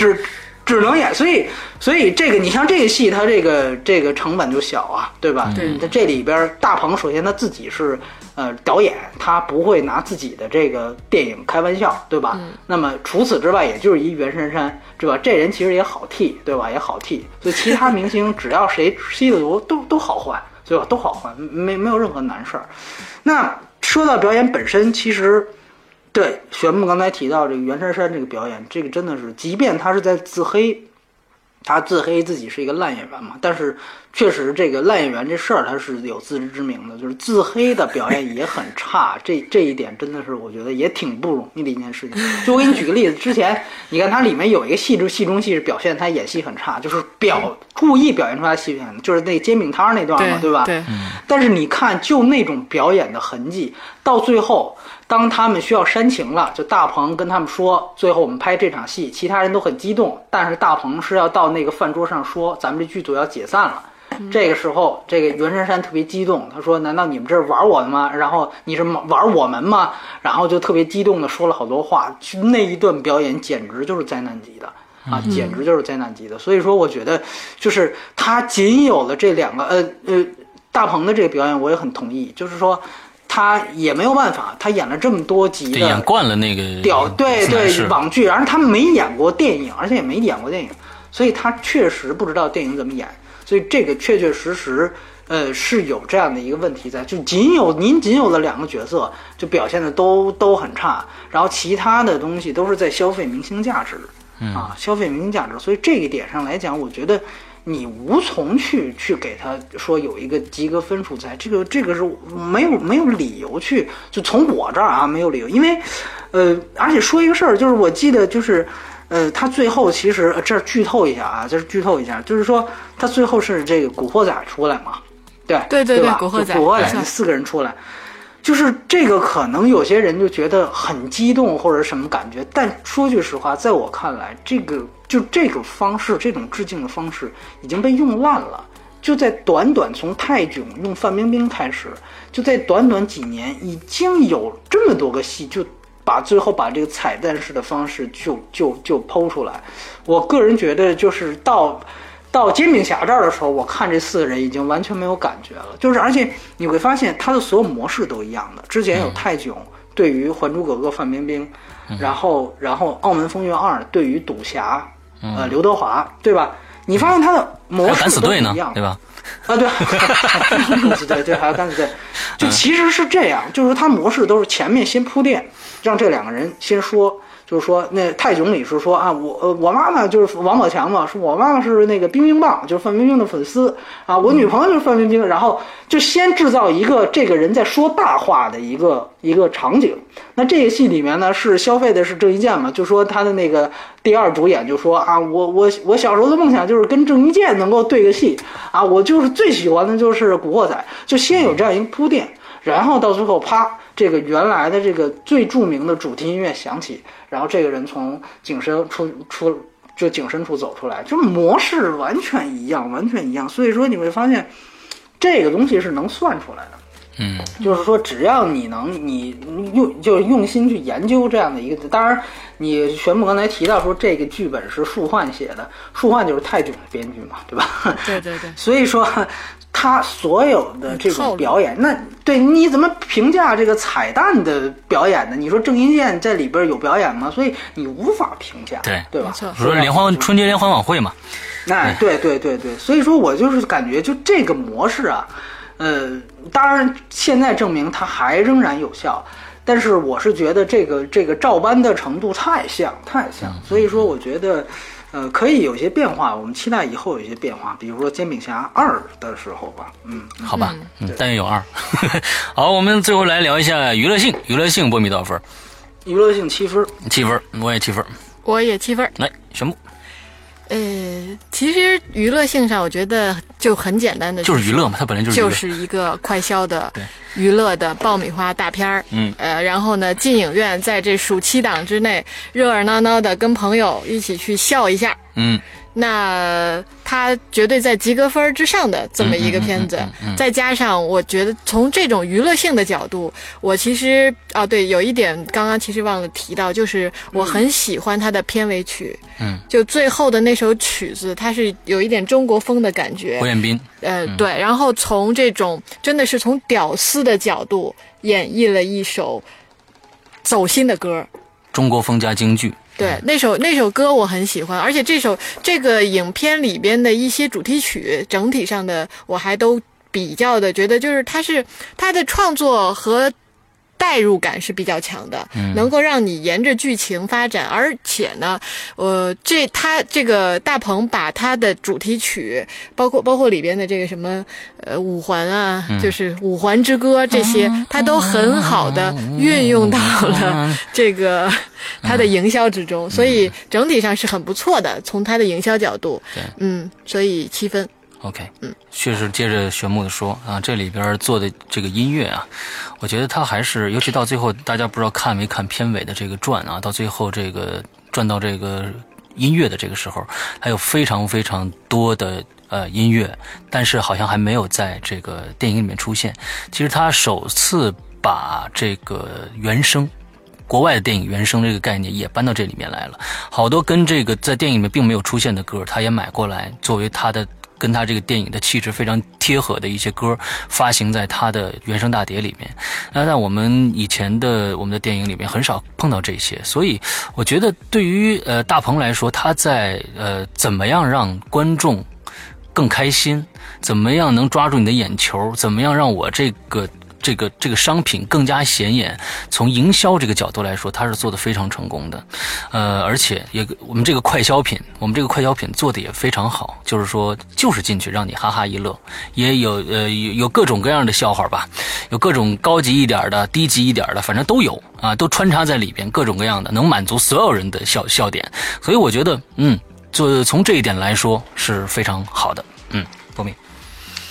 只只能演，所以所以这个你像这个戏，它这个这个成本就小啊，对吧？对它这里边大鹏首先他自己是呃导演，他不会拿自己的这个电影开玩笑，对吧？那么除此之外，也就是一袁姗姗，对吧？这人其实也好替，对吧？也好替，所以其他明星只要谁吸了毒，都都好换，对吧？都好换，没没有任何难事儿。那说到表演本身，其实。对，玄牧刚才提到这个袁姗姗这个表演，这个真的是，即便他是在自黑，他自黑自己是一个烂演员嘛，但是确实这个烂演员这事儿他是有自知之明的，就是自黑的表演也很差，这这一点真的是我觉得也挺不容易的一件事情。就我给你举个例子，之前你看他里面有一个戏中戏中戏是表现他演戏很差，就是表故意表现出来戏很，就是那煎饼摊那段嘛，吧？对对，但是你看，就那种表演的痕迹，到最后，当他们需要煽情了，就大鹏跟他们说，最后我们拍这场戏，其他人都很激动，但是大鹏是要到那个饭桌上说，咱们这剧组要解散了。这个时候，这个袁姗姗特别激动，他说：“难道你们这是玩我的吗？然后你是玩我们吗？”然后就特别激动的说了好多话，那一段表演简直就是灾难级的。啊，简直就是灾难级的。所以说，我觉得就是他仅有了这两个，呃呃，大鹏的这个表演，我也很同意。就是说，他也没有办法，他演了这么多集的，演惯了那个屌，对对网剧，而他没演过电影，而且也没演过电影，所以他确实不知道电影怎么演。所以这个确确实实，呃，是有这样的一个问题在，就仅有您仅有的两个角色就表现的都都很差，然后其他的东西都是在消费明星价值。啊，消费明星价值，所以这一点上来讲，我觉得你无从去去给他说有一个及格分数在，这个这个是没有没有理由去，就从我这儿啊没有理由，因为，呃，而且说一个事儿，就是我记得就是，呃，他最后其实呃这儿剧透一下啊，这是剧透一下，就是说他最后是这个古惑仔出来嘛，对对对对吧？古惑仔古惑仔四个人出来。就是这个，可能有些人就觉得很激动或者什么感觉，但说句实话，在我看来，这个就这个方式，这种致敬的方式已经被用烂了。就在短短从泰囧用范冰冰开始，就在短短几年，已经有这么多个戏，就把最后把这个彩蛋式的方式就就就剖出来。我个人觉得，就是到。到煎饼侠这儿的时候，我看这四个人已经完全没有感觉了。就是，而且你会发现他的所有模式都一样的。之前有泰囧对于《还珠格格》范冰冰，然后然后《澳门风云二》对于赌侠，呃刘德华，对吧？你发现他的模式都不一样，对吧？啊，对，敢死队，对，还有敢死队，就其实是这样，就是他模式都是前面先铺垫，让这两个人先说，就是说那泰囧里是说啊，我呃我妈妈就是王宝强嘛，说我妈妈是那个冰冰棒，就是范冰冰的粉丝啊，我女朋友就是范冰冰，然后就先制造一个这个人在说大话的一个一个场景。那这个戏里面呢，是消费的是郑伊健嘛，就说他的那个第二主演就说啊，我我我小时候的梦想就是跟郑伊健能够对个戏啊，我就是最喜欢的就是《古惑仔》，就先有这样一个铺垫，然后到最后啪，这个原来的这个最著名的主题音乐响起，然后这个人从井深出出就井深处走出来，就模式完全一样，完全一样。所以说你会发现，这个东西是能算出来的。嗯，就是说，只要你能，你你用就是用心去研究这样的一个，当然，你玄牧刚才提到说这个剧本是树焕写的，树焕就是泰囧的编剧嘛，对吧？对对对，所以说，他所有的这种表演，那对你怎么评价这个彩蛋的表演呢？你说郑伊健在里边有表演吗？所以你无法评价，对。对吧？说联欢春节联欢晚会嘛，那，对对对对，所以说我就是感觉就这个模式啊，呃，当然现在证明它还仍然有效，但是我是觉得这个这个照搬的程度太像太像，所以说我觉得。呃，可以有些变化，我们期待以后有一些变化，比如说《煎饼侠二》的时候吧，嗯，好吧，嗯，但愿有二。好，我们最后来聊一下娱乐性，娱乐性波米多少分？娱乐性七分，七分，我也七分。我也七分。来，宣布呃，其实娱乐性上，我觉得就很简单的，就是娱乐嘛，它本来就是。就是一个快消的 娱乐的爆米花大片儿。嗯，呃，然后呢，进影院在这暑期档之内，热热闹闹的跟朋友一起去笑一下。嗯，那它绝对在及格分之上的这么一个片子，嗯嗯嗯嗯再加上我觉得从这种娱乐性的角度，我其实啊对，有一点刚刚其实忘了提到，就是我很喜欢它的片尾曲，嗯，就最后的那首曲子，它是有一点中国风的感觉。胡，彦斌，呃，对，然后从这种真的是从屌丝的角度演绎了一首走心的歌，中国风加京剧。对，那首那首歌我很喜欢，而且这首这个影片里边的一些主题曲，整体上的我还都比较的觉得，就是它是它的创作和代入感是比较强的，能够让你沿着剧情发展，而且呢，呃，这他这个大鹏把他的主题曲，包括包括里边的这个什么呃五环啊，就是五环之歌这些，他都很好的运用到了 这个他的营销之中，所以整体上是很不错的。从他的营销角度，嗯，所以七分。OK，嗯，确实接着玄木的说啊，这里边做的这个音乐啊，我觉得他还是，尤其到最后，大家不知道看没看片尾的这个转啊，到最后这个转到这个音乐的这个时候，还有非常非常多的呃音乐，但是好像还没有在这个电影里面出现。其实他首次把这个原声。国外的电影原声这个概念也搬到这里面来了，好多跟这个在电影里面并没有出现的歌，他也买过来作为他的跟他这个电影的气质非常贴合的一些歌，发行在他的原声大碟里面。那在我们以前的我们的电影里面很少碰到这些，所以我觉得对于呃大鹏来说，他在呃怎么样让观众更开心，怎么样能抓住你的眼球，怎么样让我这个。这个这个商品更加显眼，从营销这个角度来说，它是做的非常成功的，呃，而且也我们这个快消品，我们这个快消品做的也非常好，就是说就是进去让你哈哈一乐，也有呃有有各种各样的笑话吧，有各种高级一点的、低级一点的，反正都有啊，都穿插在里边，各种各样的，能满足所有人的笑笑点，所以我觉得，嗯，就从这一点来说是非常好的，嗯，波米，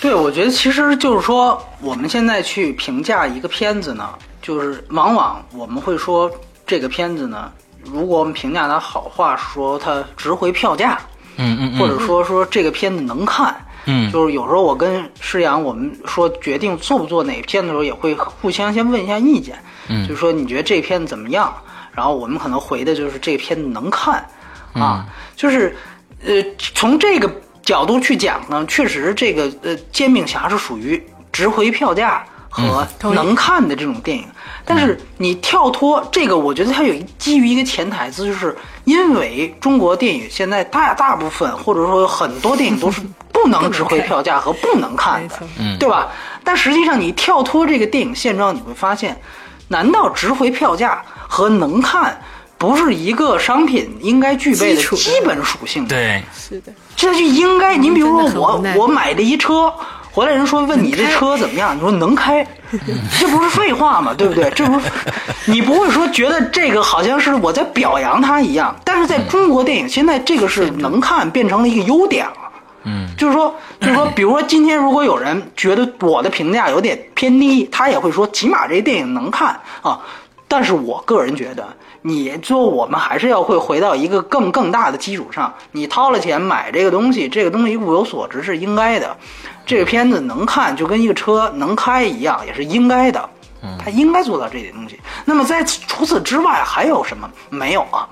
对，我觉得其实就是说，我们现在去评价一个片子呢，就是往往我们会说这个片子呢，如果我们评价它好话，说它值回票价，嗯嗯嗯，或者说说这个片子能看。嗯就是有时候我跟施阳，我们说决定做不做哪个片的时候，也会互相先问一下意见。嗯就是说你觉得这片子怎么样？然后我们可能回的就是这片子能看，嗯啊，就是呃从这个角度去讲呢，确实这个呃《煎饼侠》是属于值回票价和能看的这种电影。但是你跳脱这个，我觉得它有基于一个潜台词，就是因为中国电影现在大大部分或者说很多电影都是不能值回票价和不能看的对吧？但实际上你跳脱这个电影现状，你会发现，难道值回票价和能看不是一个商品应该具备的基本属性？对，是的，这就应该，您比如说我我买了一车，回来人说问你这车怎么样，你说能开，这不是废话吗？对不对？这不是 你不会说觉得这个好像是我在表扬他一样，但是在中国电影现在这个是能看变成了一个优点了。嗯，就是说，就是说，比如说今天如果有人觉得我的评价有点偏低，他也会说，起码这电影能看啊。但是我个人觉得，你就我们还是要会回到一个更更大的基础上，你掏了钱买这个东西，这个东西物有所值是应该的。这个片子能看，就跟一个车能开一样，也是应该的。他应该做到这点东西。那么在此除此之外还有什么？没有啊。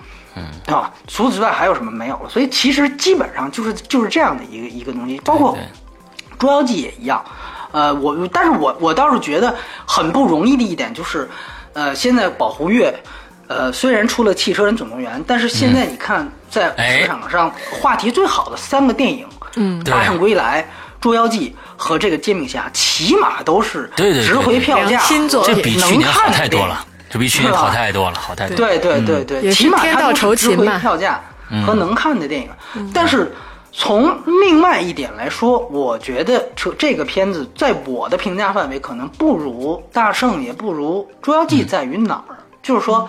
对吧？除此之外还有什么没有了？所以其实基本上就是就是这样的一个一个东西，包括《捉妖记》也一样。呃，我但是我我倒是觉得很不容易的一点就是，呃，现在保护月，呃，虽然出了《汽车人总动员》，但是现在你看在哎市场上话题最好的三个电影，嗯大圣归来》《捉妖记》和这个《煎饼侠》，起码都是对对对值回票价新作品这比去能年好看的电影太多了，这比去年好太多了，好太多了。对对对对，起码它都是值回票价和能看的电影。但是从另外一点来说，我觉得这这个片子在我的评价范围可能不如《大圣》，也不如《捉妖记》，在于哪儿？就是说。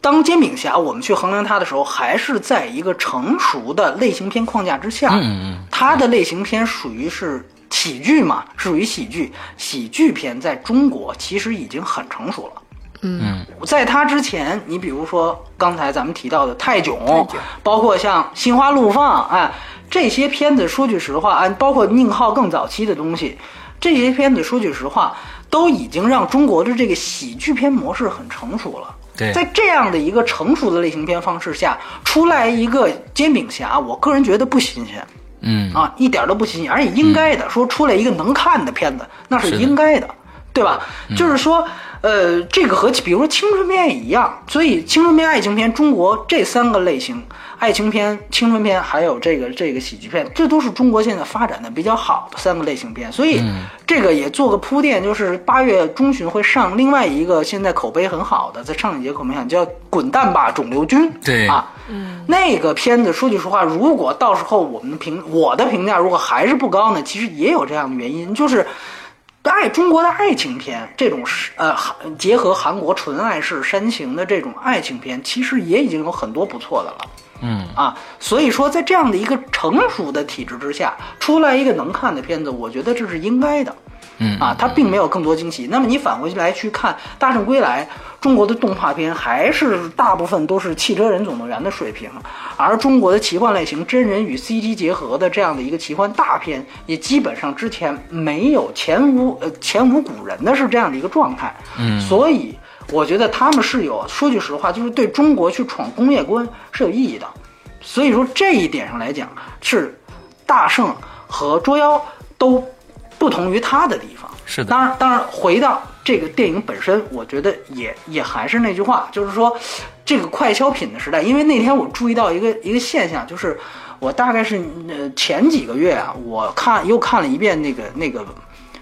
当煎饼侠我们去衡量它的时候，还是在一个成熟的类型片框架之下。嗯嗯嗯它的类型片属于是喜剧嘛，属于喜剧。喜剧片在中国其实已经很成熟了。嗯，在它之前，你比如说刚才咱们提到的泰囧，囧包括像《心花怒放》哎，这些片子，说句实话，啊，包括宁浩更早期的东西，这些片子说句实话，都已经让中国的这个喜剧片模式很成熟了。对在这样的一个成熟的类型片方式下，出来一个煎饼侠，我个人觉得不新鲜。嗯啊，一点都不新鲜，而且应该的。说出来一个能看的片子，那是应该的，对吧？就是说，呃，这个和比如说青春片也一样，所以青春片、爱情片，中国这三个类型，爱情片、青春片，还有这个这个喜剧片，这都是中国现在发展的比较好的三个类型片。所以这个也做个铺垫，就是八月中旬会上另外一个现在口碑很好的，在上一节口碑上叫《滚蛋吧，肿瘤君》。对啊，嗯那个片子说句实话，如果到时候我们的评我的评价如果还是不高呢，其实也有这样的原因，就是爱中国的爱情片这种是呃韩结合韩国纯爱式煽情的这种爱情片，其实也已经有很多不错的了。嗯啊，所以说在这样的一个成熟的体制之下，出来一个能看的片子，我觉得这是应该的。嗯啊，它并没有更多惊喜。那么你返回来去看《大圣归来》，中国的动画片还是大部分都是《汽车人总动员》的水平，而中国的奇幻类型真人与 CG 结合的这样的一个奇幻大片，也基本上之前没有前无呃前无古人的是这样的一个状态。嗯所以我觉得他们是有说句实话，就是对中国去闯工业关是有意义的。所以说这一点上来讲，是大圣和捉妖都不同于他的地方。是的当然，当然，回到这个电影本身，我觉得也也还是那句话，就是说，这个快消品的时代，因为那天我注意到一个一个现象，就是我大概是呃前几个月啊，我看又看了一遍那个那个。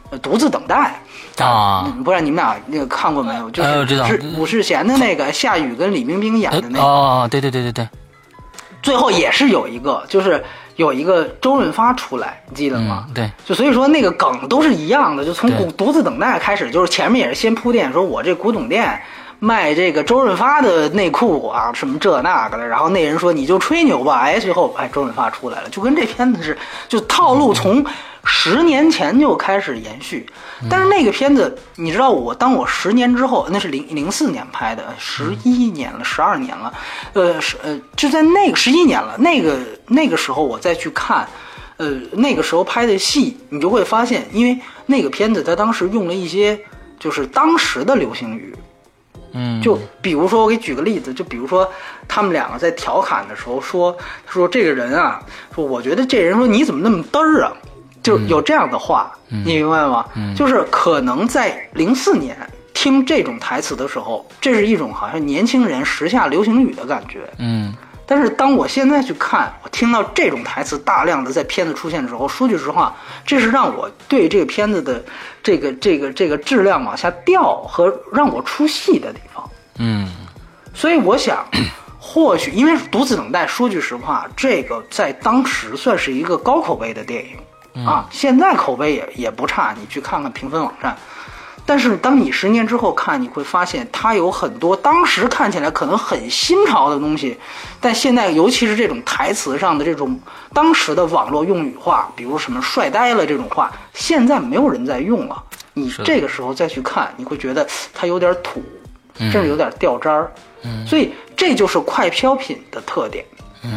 呃，独自等待啊嗯不知道你们俩那个看过没有？就是哎我知道是武世贤的那个夏雨跟李冰冰演的那个，哦，对对对对对，最后也是有一个，就是有一个周润发出来，你记得吗？嗯对，就所以说那个梗都是一样的，就从对。古独自等待开始，就是前面也是先铺垫，说我这古董店卖这个周润发的内裤啊，什么这那个的，然后那人说你就吹牛吧，哎，最后哎周润发出来了，就跟这片子是，就套路从十年前就开始延续，但是那个片子你知道我当我十年之后，那是零零四年拍的，十一年了，十二年了，呃是呃就在那个十一年了，那个那个时候我再去看。呃，那个时候拍的戏，你就会发现，因为那个片子他当时用了一些就是当时的流行语，嗯，就比如说我给举个例子，就比如说他们两个在调侃的时候说说这个人啊，说我觉得这人说你怎么那么嘚儿啊，就有这样的话，你明白吗？就是可能在零四年听这种台词的时候，这是一种好像年轻人时下流行语的感觉。嗯但是当我现在去看，我听到这种台词大量的在片子出现的时候，说句实话，这是让我对这个片子的这个这个这个质量往下掉和让我出戏的地方。嗯所以我想，或许因为《独自等待》，说句实话，这个在当时算是一个高口碑的电影、啊，现在口碑也也不差，你去看看评分网站。但是当你十年之后看，你会发现它有很多当时看起来可能很新潮的东西，但现在尤其是这种台词上的这种当时的网络用语话，比如什么“帅呆了”这种话，现在没有人在用了。你这个时候再去看，你会觉得它有点土，甚至有点掉渣儿。所以这就是快飘品的特点。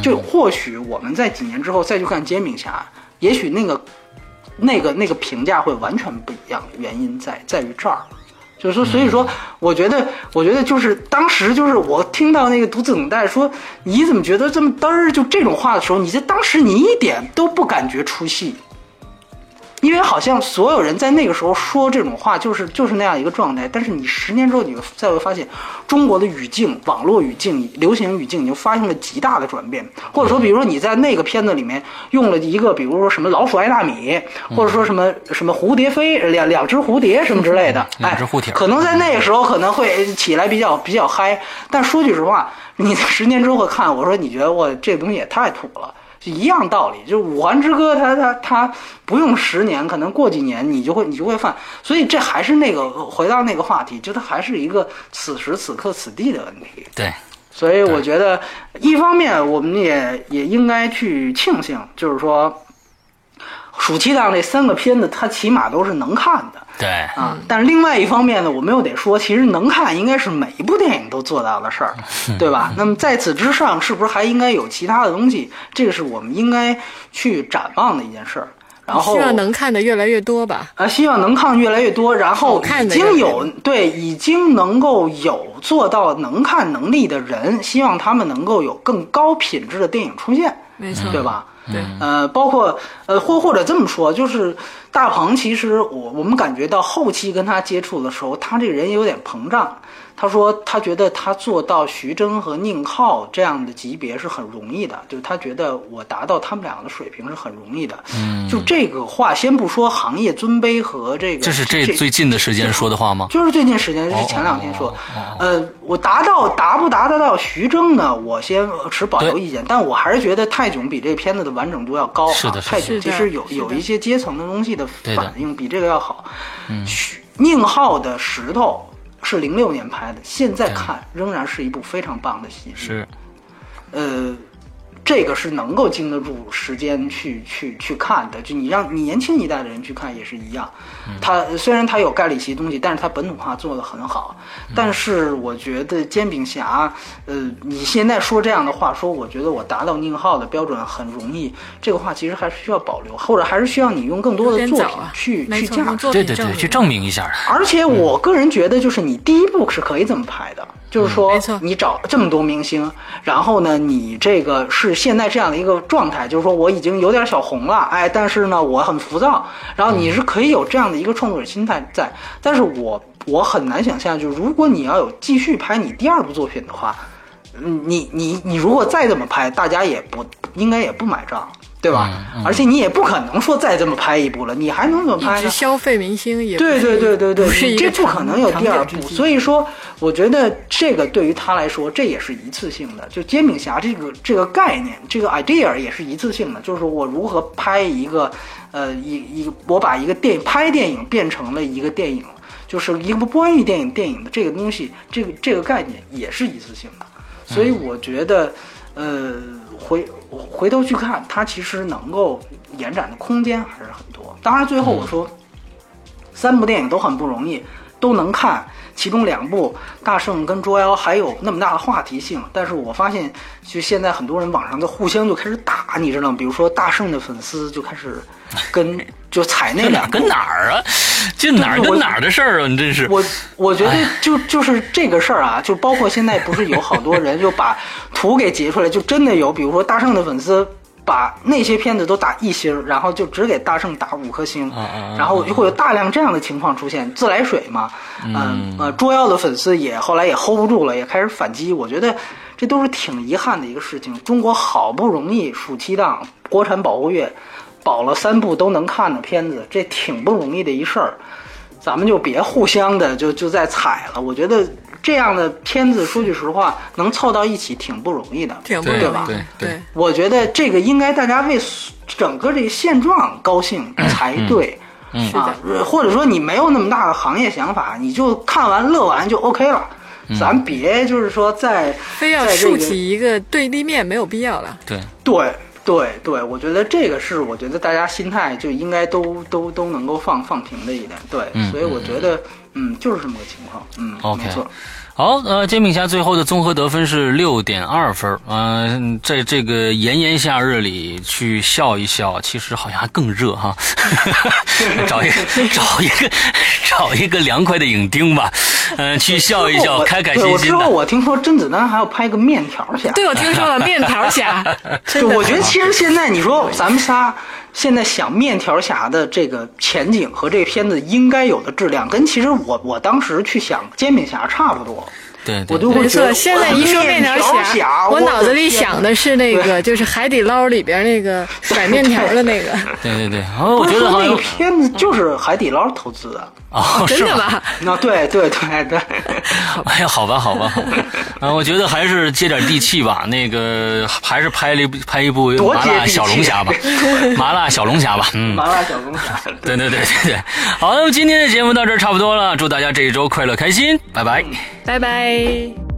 就或许我们在几年之后再去看《煎饼侠》，也许那个、那个、那个评价会完全不一样。原因在在于这儿，就是说，所以说，我觉得，我觉得就是当时就是我听到那个独自等待说你怎么觉得这么嘚儿，就这种话的时候，你在当时你一点都不感觉出戏。因为好像所有人在那个时候说这种话，就是就是那样一个状态。但是你十年之后，你会再会发现，中国的语境、网络语境、流行语境，你就发生了极大的转变。或者说，比如说你在那个片子里面用了一个，比如说什么老鼠爱大米，或者说什么什么蝴蝶飞两两只蝴蝶什么之类的，哎两只蝴蝶，可能在那个时候可能会起来比较比较嗨。但说句实话，你十年之后看，我说你觉得我这个东西也太土了。就一样道理，就是《五环之歌》它，它它不用十年，可能过几年你就会你就会犯，所以这还是那个回到那个话题，就它还是一个此时此刻此地的问题。对，所以我觉得，一方面我们也也应该去庆幸，就是说，暑期档这三个片子，它起码都是能看的。对，啊，但是另外一方面呢，我们又得说，其实能看应该是每一部电影都做到的事儿，对吧？那么在此之上，是不是还应该有其他的东西？这个是我们应该去展望的一件事儿。然后希望能看的越来越多吧。啊，希望能看越来越多，然后已经有对已经能够有做到能看能力的人，希望他们能够有更高品质的电影出现，没错，对吧？对，呃，包括呃，或或者这么说，就是大鹏，其实我我们感觉到后期跟他接触的时候，他这个人有点膨胀。他说他觉得他做到徐峥和宁浩这样的级别是很容易的，就是他觉得我达到他们两个的水平是很容易的。嗯，就这个话，先不说行业尊卑和这个，这是这最近的时间说的话吗？就是最近时间，就是前两天说，呃，我达到达不达得到徐峥呢？我先持保留意见，但我还是觉得泰囧比这片子的完整度要高、啊。是的泰囧其实有有一些阶层的东西的反应比这个要好。徐宁浩的石头是零六年拍的，现在看仍然是一部非常棒的戏剧。是，呃，这个是能够经得住时间去去去看的。就你让你年轻一代的人去看也是一样。他虽然他有盖里奇东西，但是他本土化做得很好。但是我觉得煎饼侠，呃，你现在说这样的话，说我觉得我达到宁浩的标准很容易，这个话其实还是需要保留，或者还是需要你用更多的作品去去架构。用作对对对，去证明一下。而且我个人觉得，就是你第一部是可以这么拍的，就是说你找这么多明星，然后呢，你这个是现在这样的一个状态，就是说我已经有点小红了，哎，但是呢，我很浮躁，然后你是可以有这样的一个创作者心态在，但是我我很难想象，就是如果你要有继续拍你第二部作品的话，嗯你你你如果再这么拍，大家也不应该也不买账。对吧？而且你也不可能说再这么拍一部了，你还能怎么拍呢？消费明星也对对对对对，这不可能有第二部，所以说，我觉得这个对于他来说，这也是一次性的。就煎饼侠这个这个概念，这个 idea 也是一次性的，就是我如何拍一个，呃，一一个我把一个电影拍电影变成了一个电影，就是一个关于电影电影的这个东西，这个这个概念也是一次性的。所以我觉得，呃，回回头去看，它其实能够延展的空间还是很多。当然，最后我说。三部电影都很不容易，都能看。其中两部《大圣》跟《捉妖》还有那么大的话题性，但是我发现，就现在很多人网上在互相就开始打，你知道吗？比如说《大圣》的粉丝就开始跟 就踩那跟哪两部跟哪儿啊？这哪儿跟哪儿的事儿啊？你真是我我觉得哎就就是这个事儿啊，就包括现在不是有好多人就把图给截出来，就真的有，比如说大圣的粉丝把那些片子都打一星，然后就只给大圣打五颗星，然后就会有大量这样的情况出现，自来水嘛，嗯呃，捉妖的粉丝也后来也 hold 不住了，也开始反击。我觉得这都是挺遗憾的一个事情。中国好不容易暑期档国产保护月保了三部都能看的片子，这挺不容易的一事儿。咱们就别互相的就就在踩了。我觉得这样的片子，说句实话，能凑到一起挺不容易的。对挺不容易吧对对对，我觉得这个应该大家为整个这个现状高兴才对。嗯是的啊，或者说你没有那么大的行业想法，你就看完乐完就 OK 了。咱别就是说在非要竖起一个对立面，没有必要了。对，对对对，我觉得这个是我觉得大家心态就应该都都都能够放放平的一点。对，嗯所以我觉得嗯就是这么个情况。嗯 OK 没错。好，呃，煎饼侠最后的综合得分是六点二分。嗯、在这个炎炎夏日里去笑一笑，其实好像还更热哈。找一个 找一个找一个凉快的影厅吧，嗯、去笑一笑，我开开对我之后心心的。我听说甄子丹还要拍个面条侠。对，我听说了面条侠，真，的我觉得其实现在你说咱们仨现在想面条侠的这个前景和这片子应该有的质量，跟其实我我当时去想煎饼侠差不多。对对我就会没错，觉得现在一说面条条侠，我我脑子里想的是那个，就是海底捞里边那个甩面条的那个，对对对，哦我觉得那个片子就是海底捞投资的。哦，真？的吗？那对对对对，哎呀，好吧，好吧，好吧，啊，我觉得还是接点地气吧。那个还是拍了一部拍一部麻辣小龙虾吧，麻辣小龙虾吧，嗯。麻辣小龙虾。对对对对对，好，那么今天的节目到这儿差不多了，祝大家这一周快乐开心，拜拜。拜拜。Bye.